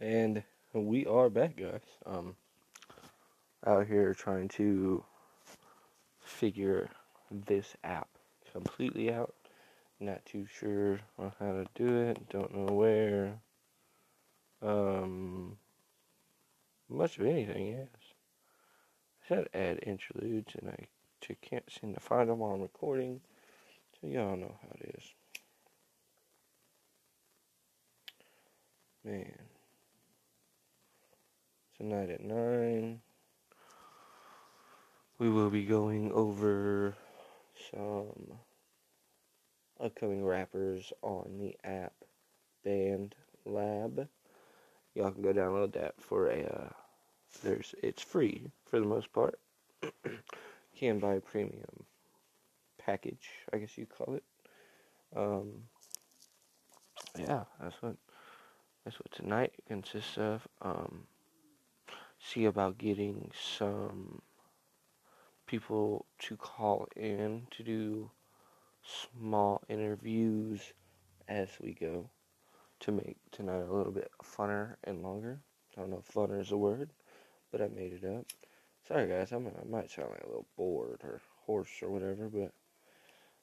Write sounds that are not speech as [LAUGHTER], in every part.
and we are back, guys. Um, out here trying to figure this app completely out. Not too sure on how to do it. Don't know where. Um, much of anything, yes. I said add interludes, and I can't seem to find them on recording. So y'all know how it is. Man. Tonight at 9, we will be going over some upcoming rappers on the app Band Lab. Y'all can go download that for a. Uh, there's it's free for the most part. [CLEARS THROAT] can buy a premium package, I guess you call it. Um, yeah, that's what that's what tonight consists of. Um, see about getting some people to call in to do small interviews as we go to make tonight a little bit funner and longer. I don't know if funner is a word, but I made it up. Sorry guys, I'm, I might sound like a little bored or hoarse or whatever, but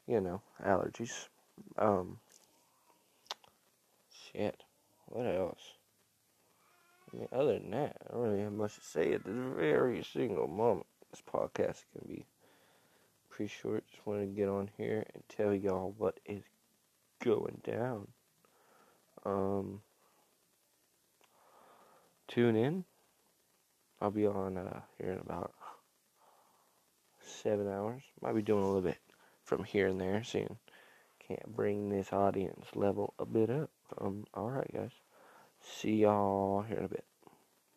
you know, allergies. Um, shit. What else? I mean, other than that, I don't really have much to say at this very single moment. This podcast can be pretty short. Just wanted to get on here and tell y'all what is going down. Um, tune in. I'll be on uh, here in about seven hours. Might be doing a little bit from here and there, seeing can't bring this audience level a bit up. Um, alright, guys. See y'all here in a bit.